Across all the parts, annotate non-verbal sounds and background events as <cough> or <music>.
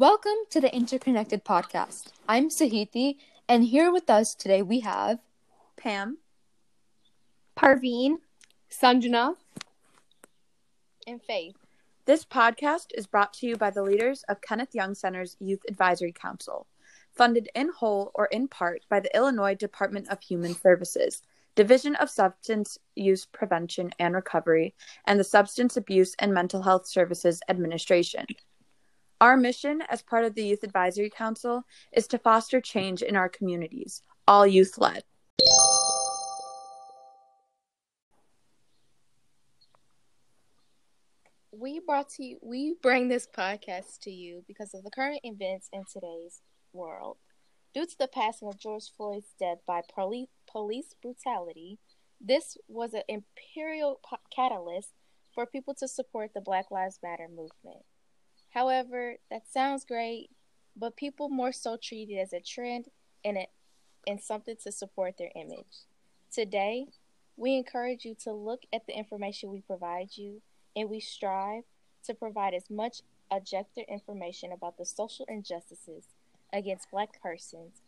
Welcome to the Interconnected Podcast. I'm Sahiti, and here with us today we have Pam, Parveen, Sanjana, and Faith. This podcast is brought to you by the leaders of Kenneth Young Center's Youth Advisory Council, funded in whole or in part by the Illinois Department of Human Services, Division of Substance Use Prevention and Recovery, and the Substance Abuse and Mental Health Services Administration. Our mission as part of the Youth Advisory Council is to foster change in our communities, all youth led. We brought to you, we bring this podcast to you because of the current events in today's world. Due to the passing of George Floyd's death by police, police brutality, this was an imperial catalyst for people to support the Black Lives Matter movement. However, that sounds great, but people more so treat it as a trend and it and something to support their image. Today, we encourage you to look at the information we provide you, and we strive to provide as much objective information about the social injustices against Black persons,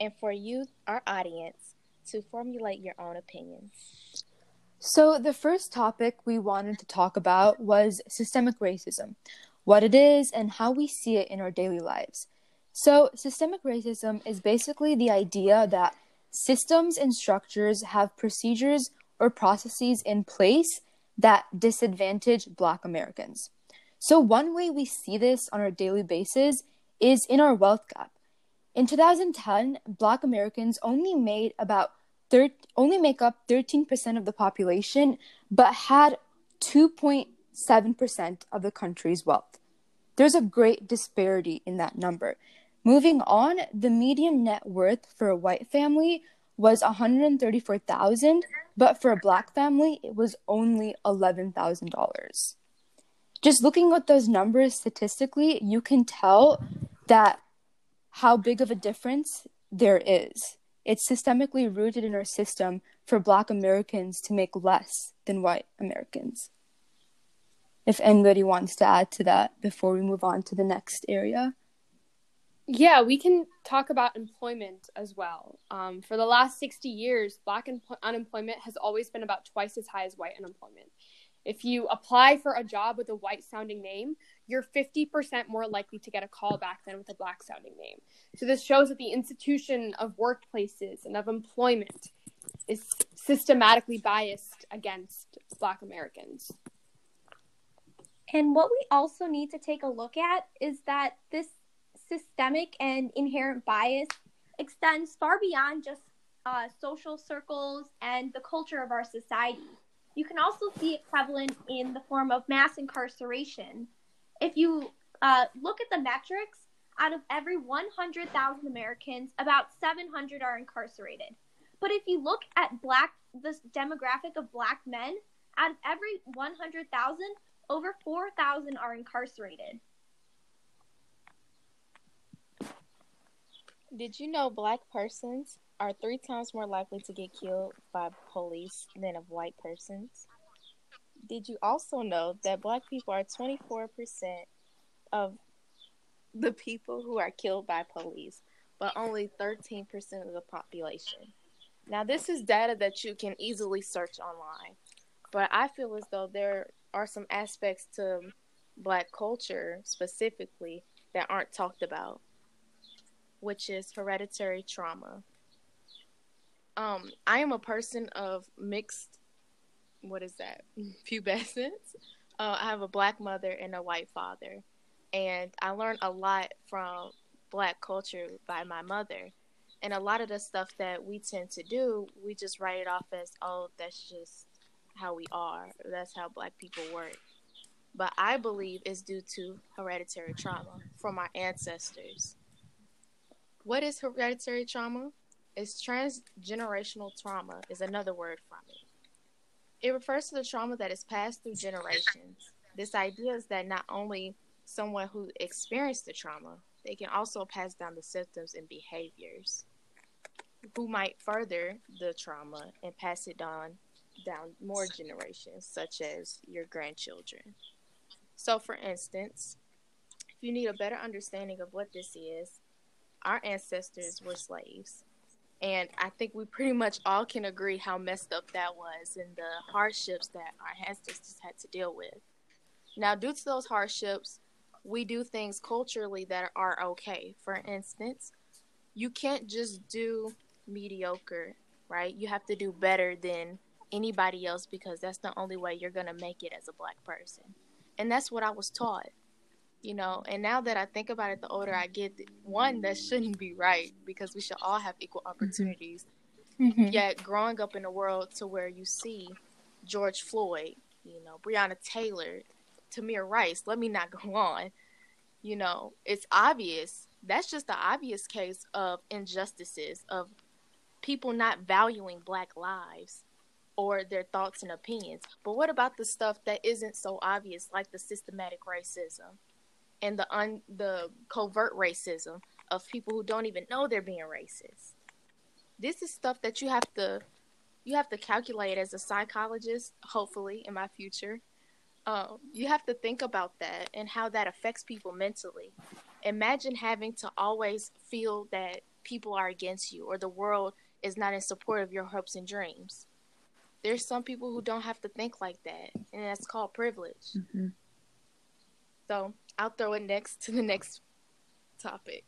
and for you, our audience, to formulate your own opinions. So, the first topic we wanted to talk about was systemic racism, what it is, and how we see it in our daily lives. So, systemic racism is basically the idea that systems and structures have procedures or processes in place that disadvantage Black Americans. So, one way we see this on a daily basis is in our wealth gap. In 2010, Black Americans only made about thir- only make up 13% of the population, but had 2.7% of the country's wealth. There's a great disparity in that number. Moving on, the median net worth for a white family was 134,000, but for a black family it was only $11,000. Just looking at those numbers statistically, you can tell that how big of a difference there is. It's systemically rooted in our system for black Americans to make less than white Americans. If anybody wants to add to that before we move on to the next area. Yeah, we can talk about employment as well. Um, for the last 60 years, black un- unemployment has always been about twice as high as white unemployment. If you apply for a job with a white sounding name, you're 50% more likely to get a call back than with a black sounding name. So, this shows that the institution of workplaces and of employment is systematically biased against black Americans. And what we also need to take a look at is that this systemic and inherent bias extends far beyond just uh, social circles and the culture of our society. You can also see it prevalent in the form of mass incarceration. If you uh, look at the metrics, out of every 100,000 Americans, about 700 are incarcerated. But if you look at black, the demographic of black men, out of every 100,000, over 4,000 are incarcerated. Did you know black persons are three times more likely to get killed by police than of white persons? Did you also know that black people are 24% of the people who are killed by police, but only 13% of the population? Now, this is data that you can easily search online, but I feel as though there are some aspects to black culture specifically that aren't talked about, which is hereditary trauma. Um, I am a person of mixed, what is that, <laughs> pubescence. Uh, I have a black mother and a white father, and I learned a lot from black culture by my mother. And a lot of the stuff that we tend to do, we just write it off as, oh, that's just how we are. That's how black people work. But I believe it's due to hereditary trauma from our ancestors. What is hereditary trauma? It's transgenerational trauma is another word from it. It refers to the trauma that is passed through generations. This idea is that not only someone who experienced the trauma, they can also pass down the symptoms and behaviors who might further the trauma and pass it on down more generations, such as your grandchildren. So, for instance, if you need a better understanding of what this is, our ancestors were slaves. And I think we pretty much all can agree how messed up that was and the hardships that our ancestors had to deal with. Now, due to those hardships, we do things culturally that are okay. For instance, you can't just do mediocre, right? You have to do better than anybody else because that's the only way you're going to make it as a black person. And that's what I was taught you know and now that i think about it the older i get one that shouldn't be right because we should all have equal mm-hmm. opportunities mm-hmm. yet growing up in a world to where you see george floyd you know breonna taylor tamir rice let me not <laughs> go on you know it's obvious that's just the obvious case of injustices of people not valuing black lives or their thoughts and opinions but what about the stuff that isn't so obvious like the systematic racism and the un the covert racism of people who don't even know they're being racist. This is stuff that you have to you have to calculate as a psychologist, hopefully in my future. Um, you have to think about that and how that affects people mentally. Imagine having to always feel that people are against you or the world is not in support of your hopes and dreams. There's some people who don't have to think like that, and that's called privilege. Mm-hmm. So I'll throw it next to the next topic.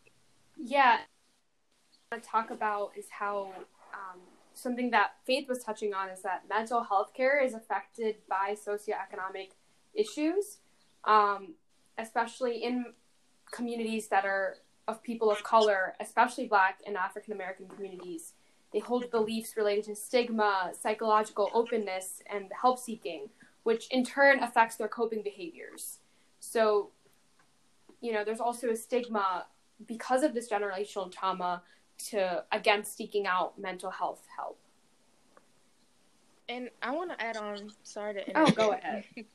Yeah, I want to talk about is how um, something that Faith was touching on is that mental health care is affected by socioeconomic issues, um, especially in communities that are of people of color, especially Black and African American communities. They hold beliefs related to stigma, psychological openness, and help seeking, which in turn affects their coping behaviors. So you know, there's also a stigma because of this generational trauma to against seeking out mental health help. And I want to add on. Sorry to interrupt. Oh, go ahead. <laughs>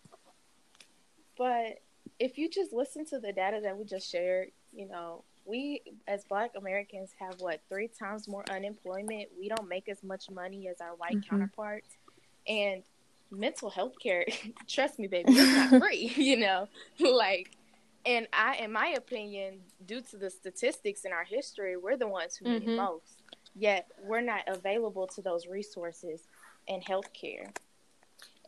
but if you just listen to the data that we just shared, you know, we as Black Americans have what three times more unemployment. We don't make as much money as our white mm-hmm. counterparts, and mental health care. <laughs> trust me, baby, it's not <laughs> free. <laughs> You know, like and I, in my opinion, due to the statistics in our history, we're the ones who mm-hmm. need most. Yet we're not available to those resources in healthcare.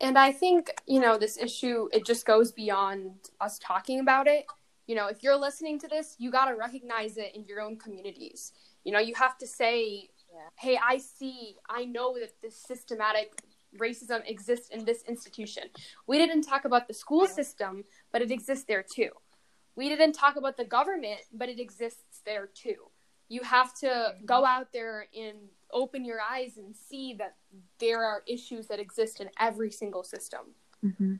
And I think you know this issue. It just goes beyond us talking about it. You know, if you're listening to this, you got to recognize it in your own communities. You know, you have to say, yeah. "Hey, I see. I know that this systematic racism exists in this institution." We didn't talk about the school system, but it exists there too we didn't talk about the government, but it exists there too. You have to go out there and open your eyes and see that there are issues that exist in every single system. Mm-hmm.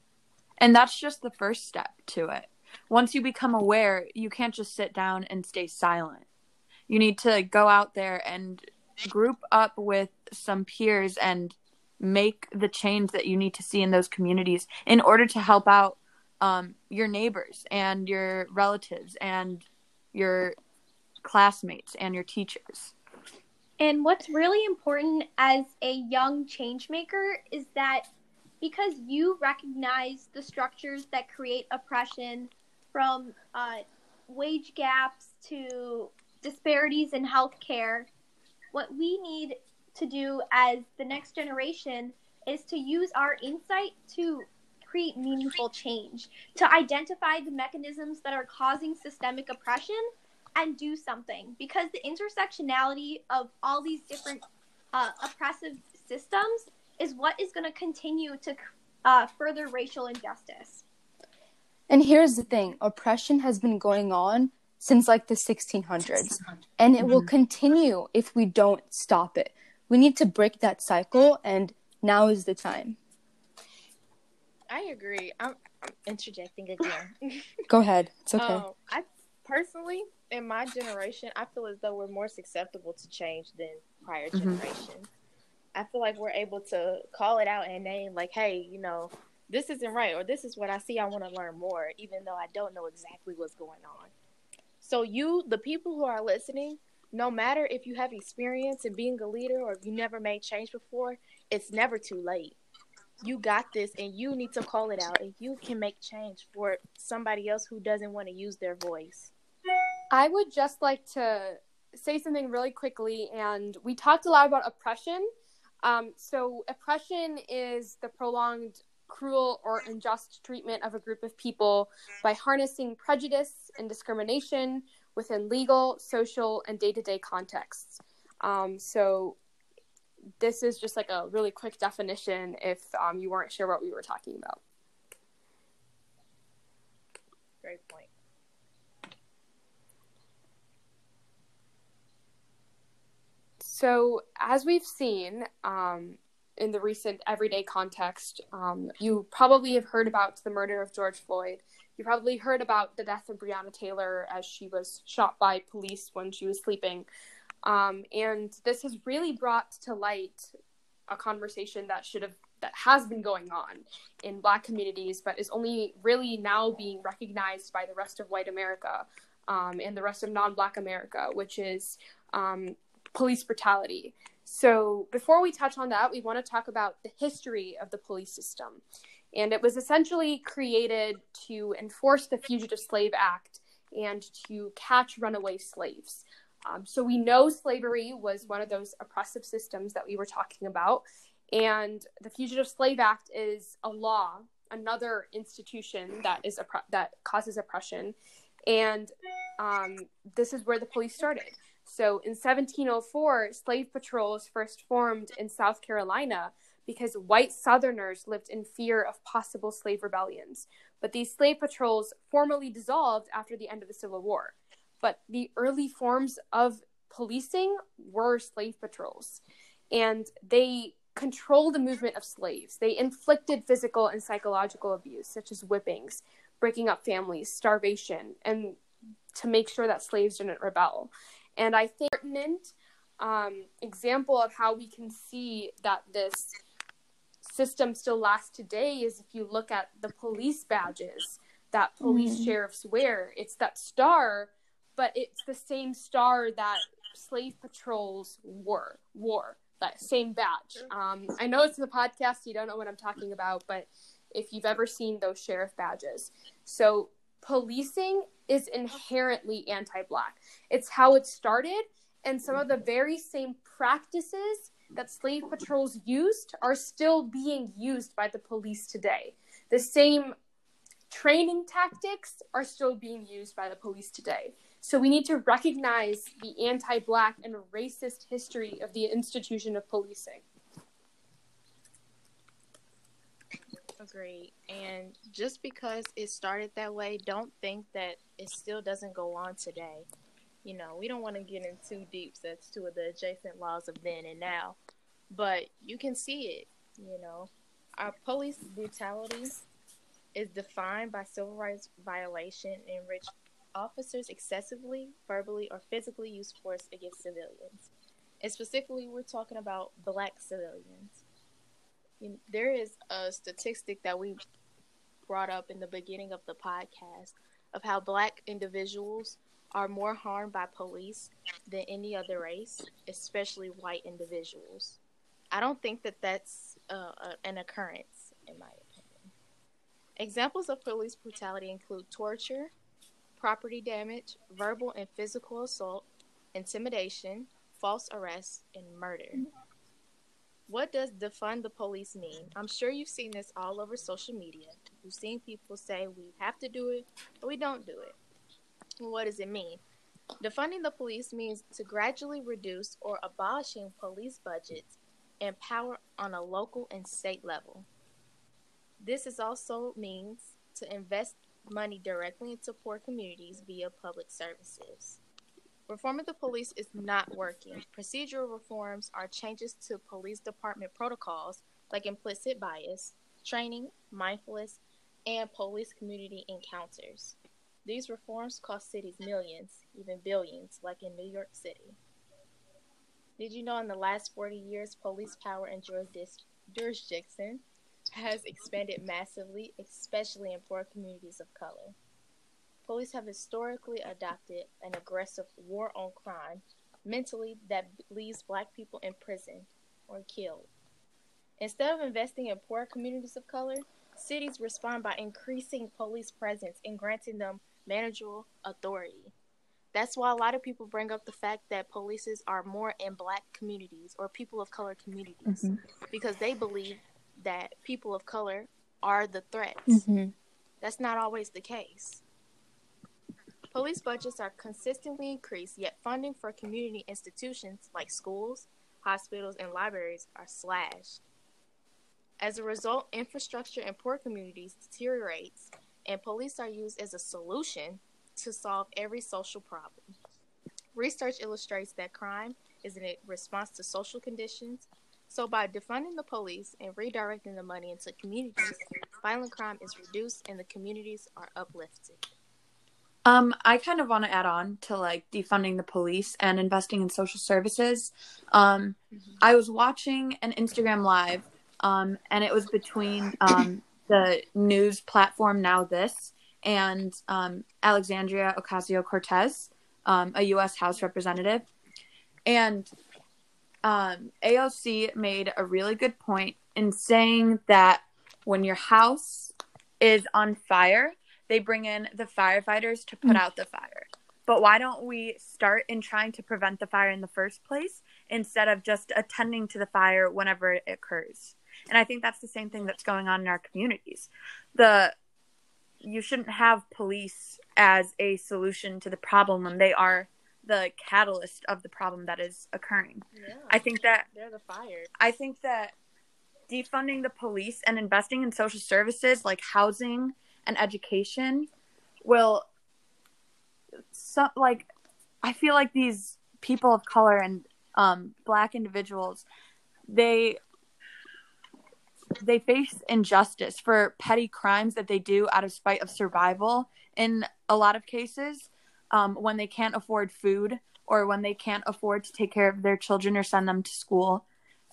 And that's just the first step to it. Once you become aware, you can't just sit down and stay silent. You need to go out there and group up with some peers and make the change that you need to see in those communities in order to help out um, your neighbors and your relatives and your classmates and your teachers. And what's really important as a young change maker is that because you recognize the structures that create oppression from uh, wage gaps to disparities in healthcare, what we need to do as the next generation is to use our insight to create meaningful change, to identify the mechanisms that are causing systemic oppression and do something. Because the intersectionality of all these different uh, oppressive systems is what is going to continue to uh, further racial injustice. And here's the thing oppression has been going on since like the 1600s, and it mm-hmm. will continue if we don't stop it. We need to break that cycle, and now is the time. I agree. I'm, I'm interjecting again. <laughs> Go ahead. It's okay. Um, I personally, in my generation, I feel as though we're more susceptible to change than prior mm-hmm. generations. I feel like we're able to call it out and name, like, hey, you know, this isn't right, or this is what I see. I want to learn more, even though I don't know exactly what's going on. So, you, the people who are listening, no matter if you have experience in being a leader or if you never made change before, it's never too late you got this and you need to call it out and you can make change for somebody else who doesn't want to use their voice. I would just like to say something really quickly. And we talked a lot about oppression. Um, so, oppression is the prolonged, cruel, or unjust treatment of a group of people by harnessing prejudice and discrimination within legal, social, and day to day contexts. Um, so, this is just like a really quick definition if um, you weren't sure what we were talking about. Great point. So, as we've seen um, in the recent everyday context, um, you probably have heard about the murder of George Floyd. You probably heard about the death of Breonna Taylor as she was shot by police when she was sleeping. Um, and this has really brought to light a conversation that should have that has been going on in black communities but is only really now being recognized by the rest of white america um, and the rest of non-black america which is um, police brutality. So, before we touch on that, we want to talk about the history of the police system. And it was essentially created to enforce the Fugitive Slave Act and to catch runaway slaves. Um, so, we know slavery was one of those oppressive systems that we were talking about. And the Fugitive Slave Act is a law, another institution that is opp- that causes oppression. And um, this is where the police started. So in 1704, slave patrols first formed in South Carolina because white Southerners lived in fear of possible slave rebellions. But these slave patrols formally dissolved after the end of the Civil War. But the early forms of policing were slave patrols. And they controlled the movement of slaves. They inflicted physical and psychological abuse, such as whippings, breaking up families, starvation, and to make sure that slaves didn't rebel. And I think pertinent um, example of how we can see that this system still lasts today is if you look at the police badges that police mm-hmm. sheriffs wear. It's that star, but it's the same star that slave patrols wore. Wore that same badge. Um, I know it's the podcast. You don't know what I'm talking about, but if you've ever seen those sheriff badges, so policing is inherently anti black. It's how it started, and some of the very same practices that slave patrols used are still being used by the police today. The same training tactics are still being used by the police today. So we need to recognize the anti black and racist history of the institution of policing. Agreed. And just because it started that way, don't think that it still doesn't go on today. You know, we don't want to get in too deep as to of the adjacent laws of then and now, but you can see it. You know, our police brutality is defined by civil rights violation in which officers excessively, verbally, or physically use force against civilians. And specifically, we're talking about black civilians there is a statistic that we brought up in the beginning of the podcast of how black individuals are more harmed by police than any other race, especially white individuals. I don't think that that's uh, an occurrence, in my opinion. Examples of police brutality include torture, property damage, verbal and physical assault, intimidation, false arrest, and murder. What does defund the police mean? I'm sure you've seen this all over social media. You've seen people say we have to do it, but we don't do it. What does it mean? Defunding the police means to gradually reduce or abolishing police budgets and power on a local and state level. This is also means to invest money directly into poor communities via public services. Reform of the police is not working. Procedural reforms are changes to police department protocols like implicit bias, training, mindfulness, and police community encounters. These reforms cost cities millions, even billions, like in New York City. Did you know in the last 40 years, police power and jurisdiction has expanded massively, especially in poor communities of color? Police have historically adopted an aggressive war on crime mentally that leaves black people in prison or killed. Instead of investing in poor communities of color, cities respond by increasing police presence and granting them manageable authority. That's why a lot of people bring up the fact that polices are more in black communities or people of color communities Mhm. because they believe that people of color are the threats. Mm-hmm. That's not always the case. Police budgets are consistently increased, yet funding for community institutions like schools, hospitals, and libraries are slashed. As a result, infrastructure in poor communities deteriorates, and police are used as a solution to solve every social problem. Research illustrates that crime is a response to social conditions. So, by defunding the police and redirecting the money into communities, violent crime is reduced and the communities are uplifted. Um, I kind of want to add on to like defunding the police and investing in social services. Um, I was watching an Instagram live, um, and it was between um, the news platform NowThis and um, Alexandria Ocasio Cortez, um, a U.S. House representative, and um, AOC made a really good point in saying that when your house is on fire, they bring in the firefighters to put mm. out the fire. But why don't we start in trying to prevent the fire in the first place instead of just attending to the fire whenever it occurs? And I think that's the same thing that's going on in our communities. The you shouldn't have police as a solution to the problem when they are the catalyst of the problem that is occurring. Yeah, I think that they're the fire. I think that defunding the police and investing in social services like housing and education will like I feel like these people of color and um, black individuals they they face injustice for petty crimes that they do out of spite of survival in a lot of cases um, when they can't afford food or when they can't afford to take care of their children or send them to school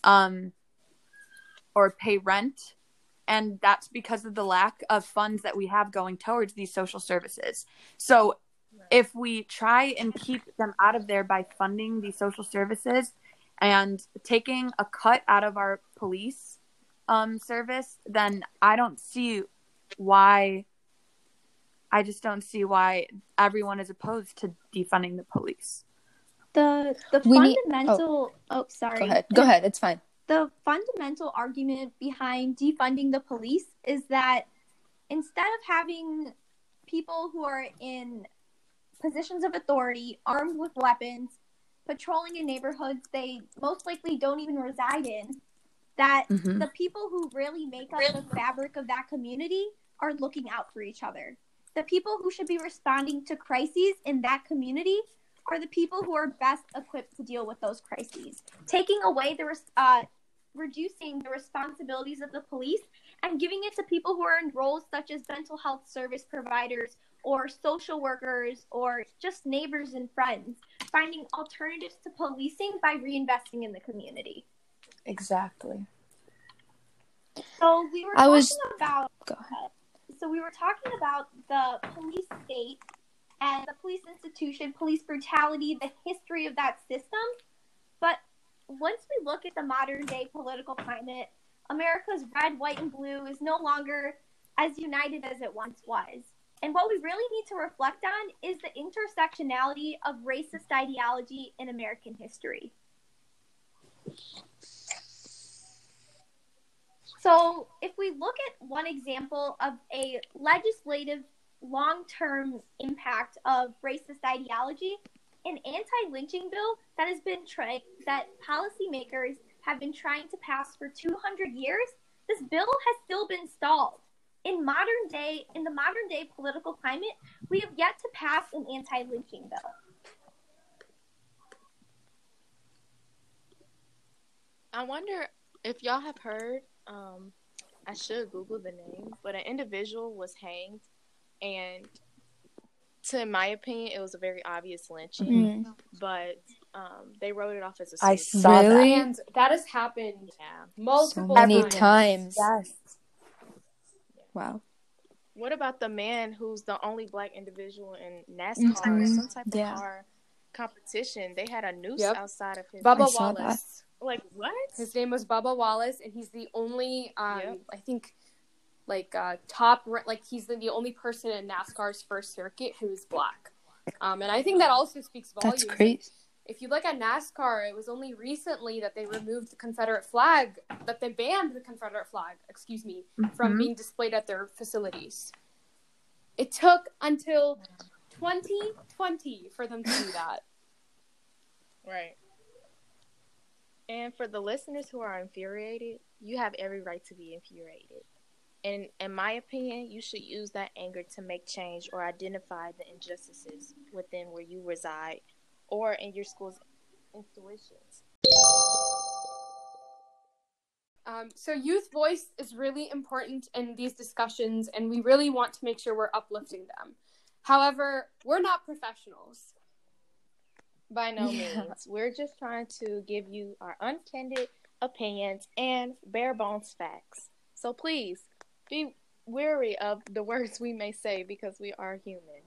um, or pay rent. And that's because of the lack of funds that we have going towards these social services. So, if we try and keep them out of there by funding these social services and taking a cut out of our police um, service, then I don't see why. I just don't see why everyone is opposed to defunding the police. The the We need- fundamental oh, sorry. Go ahead. Go ahead. It's fine. The fundamental argument behind defunding the police is that instead of having people who are in positions of authority, armed with weapons, patrolling in neighborhoods they most likely don't even reside in, that Mhm. the people who really make up the fabric of that community are looking out for each other. The people who should be responding to crises in that community are the people who are best equipped to deal with those crises. Taking away the res- uh, reducing the responsibilities of the police and giving it to people who are in roles such as mental health service providers or social workers or just neighbors and friends, finding alternatives to policing by reinvesting in the community. Exactly. So we were I talking was- about Go ahead. so we were talking about the police state and the police institution, police brutality, the history of that system. But once we look at the modern day political climate, America's red, white, and blue is no longer as united as it once was. And what we really need to reflect on is the intersectionality of racist ideology in American history. So, if we look at one example of a legislative long term impact of racist ideology, an anti lynching bill that has been tried, that policymakers have been trying to pass for 200 years, this bill has still been stalled. In modern day, in the modern day political climate, we have yet to pass an anti lynching bill. I wonder if y'all have heard. Um, I should Google the name, but an individual was hanged, and to my opinion, it was a very obvious lynching. Mhm. But um, they wrote it off as a I suicide. saw Really? that. And that has happened Yeah. So multiple many times. times. Yes. Wow. What about the man who's the only black individual in NASCAR or Mhm. some type of Yeah. car competition, they had a noose Yep. outside of his. Bubba I saw that. Wallace. Like what? His name was Bubba Wallace, and he's the only, um, Yep. I think, like uh, top, like he's the, the only person in NASCAR's first circuit who's black. Um, and I think that also speaks volumes. That's great. If you look at NASCAR, it was only recently that they removed the Confederate flag, that they banned the Confederate flag, excuse me, from Mhm. being displayed at their facilities. It took until 2020 for them to do <laughs> that. Right. And for the listeners who are infuriated, you have every right to be infuriated. And in my opinion, you should use that anger to make change or identify the injustices within where you reside or in your school's institutions. Um, so youth voice is really important in these discussions, and we really want to make sure we're uplifting them. However, we're not professionals. By no Yeah. means. We're just trying to give you our uncandid opinions and bare bones facts. So please be wary of the words we may say because we are human.